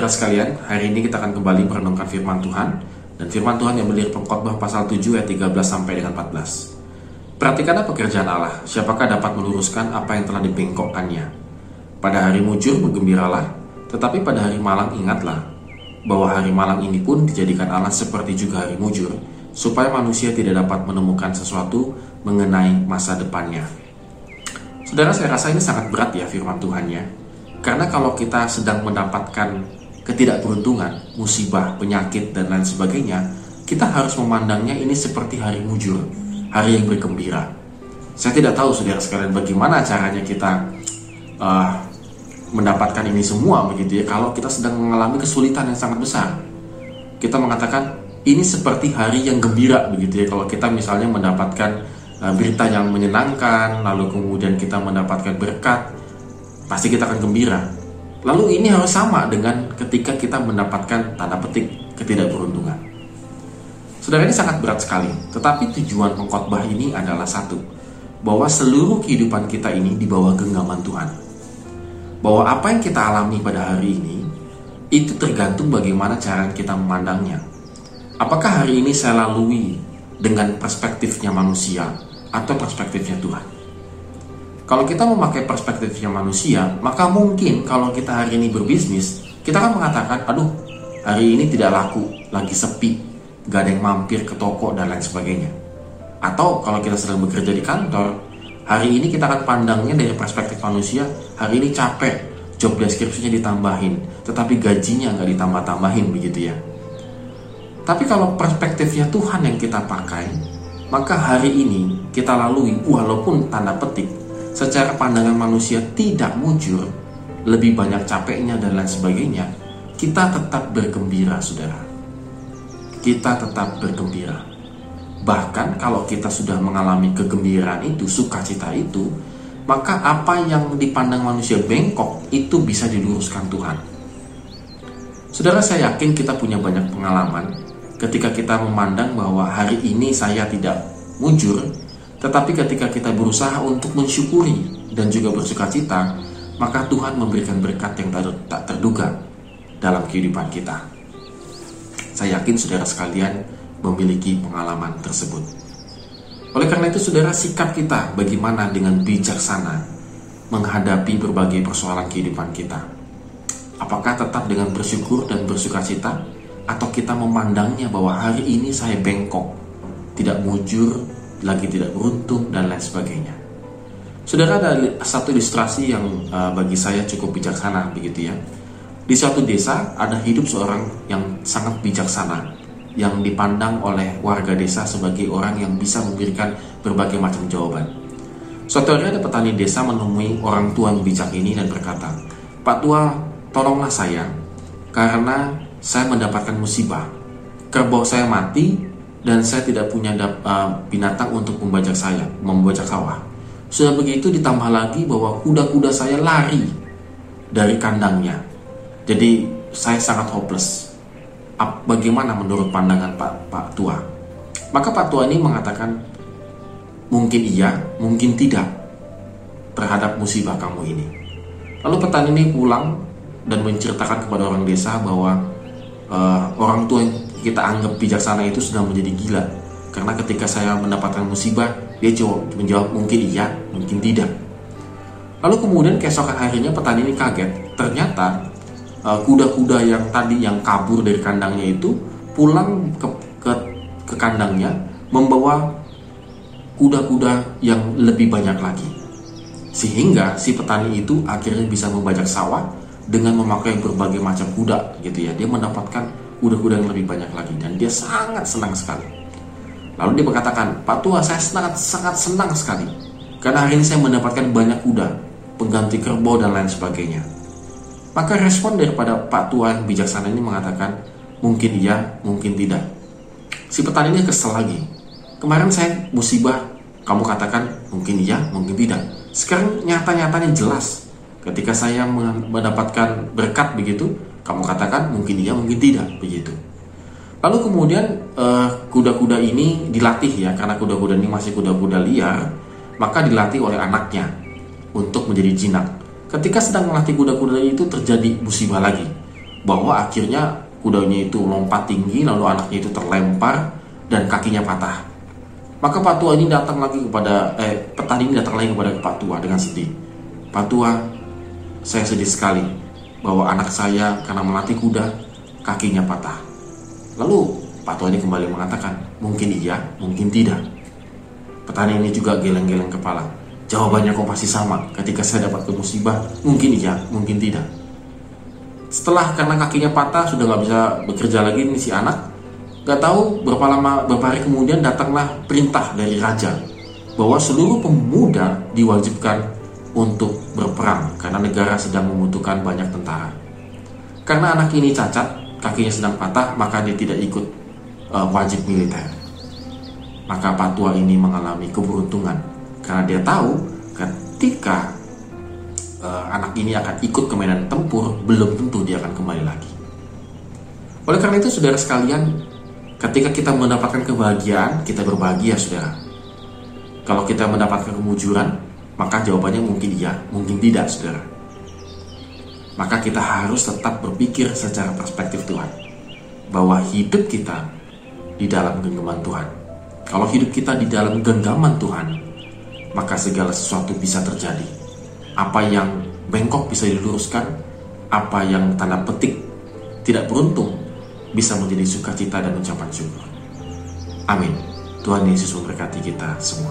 saudara sekalian, hari ini kita akan kembali merenungkan firman Tuhan dan firman Tuhan yang berdiri pengkhotbah pasal 7 ayat 13 sampai dengan 14. Perhatikanlah pekerjaan Allah, siapakah dapat meluruskan apa yang telah dibengkokkannya. Pada hari mujur bergembiralah, tetapi pada hari malam ingatlah bahwa hari malam ini pun dijadikan Allah seperti juga hari mujur, supaya manusia tidak dapat menemukan sesuatu mengenai masa depannya. Saudara, saya rasa ini sangat berat ya firman Tuhan ya. Karena kalau kita sedang mendapatkan ketidakberuntungan, musibah, penyakit, dan lain sebagainya, kita harus memandangnya ini seperti hari mujur, hari yang bergembira. Saya tidak tahu saudara sekalian bagaimana caranya kita uh, mendapatkan ini semua begitu ya kalau kita sedang mengalami kesulitan yang sangat besar. Kita mengatakan ini seperti hari yang gembira begitu ya kalau kita misalnya mendapatkan uh, berita yang menyenangkan lalu kemudian kita mendapatkan berkat pasti kita akan gembira. Lalu ini harus sama dengan ketika kita mendapatkan tanda petik ketidakberuntungan. Saudara ini sangat berat sekali, tetapi tujuan pengkhotbah ini adalah satu, bahwa seluruh kehidupan kita ini di bawah genggaman Tuhan. Bahwa apa yang kita alami pada hari ini itu tergantung bagaimana cara kita memandangnya. Apakah hari ini saya lalui dengan perspektifnya manusia atau perspektifnya Tuhan? Kalau kita memakai perspektifnya manusia, maka mungkin kalau kita hari ini berbisnis, kita kan mengatakan, aduh, hari ini tidak laku, lagi sepi, gak ada yang mampir ke toko dan lain sebagainya. Atau kalau kita sedang bekerja di kantor, hari ini kita akan pandangnya dari perspektif manusia, hari ini capek, job deskripsinya ditambahin, tetapi gajinya nggak ditambah-tambahin begitu ya. Tapi kalau perspektifnya Tuhan yang kita pakai, maka hari ini kita lalui walaupun tanda petik secara pandangan manusia tidak mujur, lebih banyak capeknya dan lain sebagainya, kita tetap bergembira, saudara. Kita tetap bergembira. Bahkan kalau kita sudah mengalami kegembiraan itu, sukacita itu, maka apa yang dipandang manusia bengkok itu bisa diluruskan Tuhan. Saudara, saya yakin kita punya banyak pengalaman ketika kita memandang bahwa hari ini saya tidak mujur, tetapi ketika kita berusaha untuk mensyukuri dan juga bersuka cita, maka Tuhan memberikan berkat yang tak terduga dalam kehidupan kita. Saya yakin saudara sekalian memiliki pengalaman tersebut. Oleh karena itu saudara sikap kita bagaimana dengan bijaksana menghadapi berbagai persoalan kehidupan kita. Apakah tetap dengan bersyukur dan bersuka cita atau kita memandangnya bahwa hari ini saya bengkok, tidak mujur, lagi tidak beruntung dan lain sebagainya. Saudara ada satu ilustrasi yang uh, bagi saya cukup bijaksana begitu ya. Di suatu desa ada hidup seorang yang sangat bijaksana yang dipandang oleh warga desa sebagai orang yang bisa memberikan berbagai macam jawaban. Suatu hari ada petani desa menemui orang tua yang bijak ini dan berkata, Pak tua, tolonglah saya karena saya mendapatkan musibah. Kerbau saya mati dan saya tidak punya uh, binatang untuk membajak saya, membajak sawah. Sudah begitu ditambah lagi bahwa kuda-kuda saya lari dari kandangnya. Jadi saya sangat hopeless. Bagaimana menurut pandangan Pak Pak Tua? Maka Pak Tua ini mengatakan mungkin iya, mungkin tidak terhadap musibah kamu ini. Lalu petani ini pulang dan menceritakan kepada orang desa bahwa uh, orang tua kita anggap bijaksana itu sudah menjadi gila. Karena ketika saya mendapatkan musibah dia jawab menjawab mungkin iya mungkin tidak. Lalu kemudian keesokan harinya petani ini kaget. Ternyata uh, kuda-kuda yang tadi yang kabur dari kandangnya itu pulang ke, ke, ke kandangnya membawa kuda-kuda yang lebih banyak lagi. Sehingga si petani itu akhirnya bisa membajak sawah dengan memakai berbagai macam kuda gitu ya. Dia mendapatkan kuda-kuda yang lebih banyak lagi dan dia sangat senang sekali. Lalu dia berkatakan, Pak Tua saya sangat sangat senang sekali karena hari ini saya mendapatkan banyak kuda, pengganti kerbau dan lain sebagainya. Maka respon daripada Pak Tua yang bijaksana ini mengatakan, mungkin iya, mungkin tidak. Si petani ini kesel lagi. Kemarin saya musibah, kamu katakan mungkin iya, mungkin tidak. Sekarang nyata-nyatanya jelas. Ketika saya mendapatkan berkat begitu, kamu katakan mungkin iya, mungkin tidak, begitu. Lalu kemudian eh, kuda-kuda uh, ini dilatih ya, karena kuda-kuda ini masih kuda-kuda liar, maka dilatih oleh anaknya untuk menjadi jinak. Ketika sedang melatih kuda-kuda itu terjadi musibah lagi. bahwa akhirnya kudanya itu lompat tinggi lalu anaknya itu terlempar dan kakinya patah. Maka Pak Tua ini datang lagi kepada eh petani ini datang lagi kepada Pak Tua dengan sedih. Pak Tua, saya sedih sekali bahwa anak saya karena melatih kuda kakinya patah. Lalu Pak Tua ini kembali mengatakan, mungkin iya, mungkin tidak. Petani ini juga geleng-geleng kepala. Jawabannya kok pasti sama ketika saya dapat ke musibah, mungkin iya, mungkin tidak. Setelah karena kakinya patah sudah nggak bisa bekerja lagi ini si anak, Gak tahu berapa lama, berapa hari kemudian datanglah perintah dari raja bahwa seluruh pemuda diwajibkan untuk berperang karena negara sedang membutuhkan banyak tentara. Karena anak ini cacat, kakinya sedang patah, maka dia tidak ikut uh, wajib militer. Maka patua ini mengalami keberuntungan karena dia tahu ketika uh, anak ini akan ikut ke medan tempur, belum tentu dia akan kembali lagi. Oleh karena itu, saudara sekalian, Ketika kita mendapatkan kebahagiaan, kita berbahagia, saudara. Kalau kita mendapatkan kemujuran, maka jawabannya mungkin iya, mungkin tidak, saudara. Maka kita harus tetap berpikir secara perspektif Tuhan. Bahwa hidup kita di dalam genggaman Tuhan. Kalau hidup kita di dalam genggaman Tuhan, maka segala sesuatu bisa terjadi. Apa yang bengkok bisa diluruskan, apa yang tanda petik tidak beruntung bisa menjadi sukacita dan ucapan syukur. Amin. Tuhan Yesus memberkati kita semua.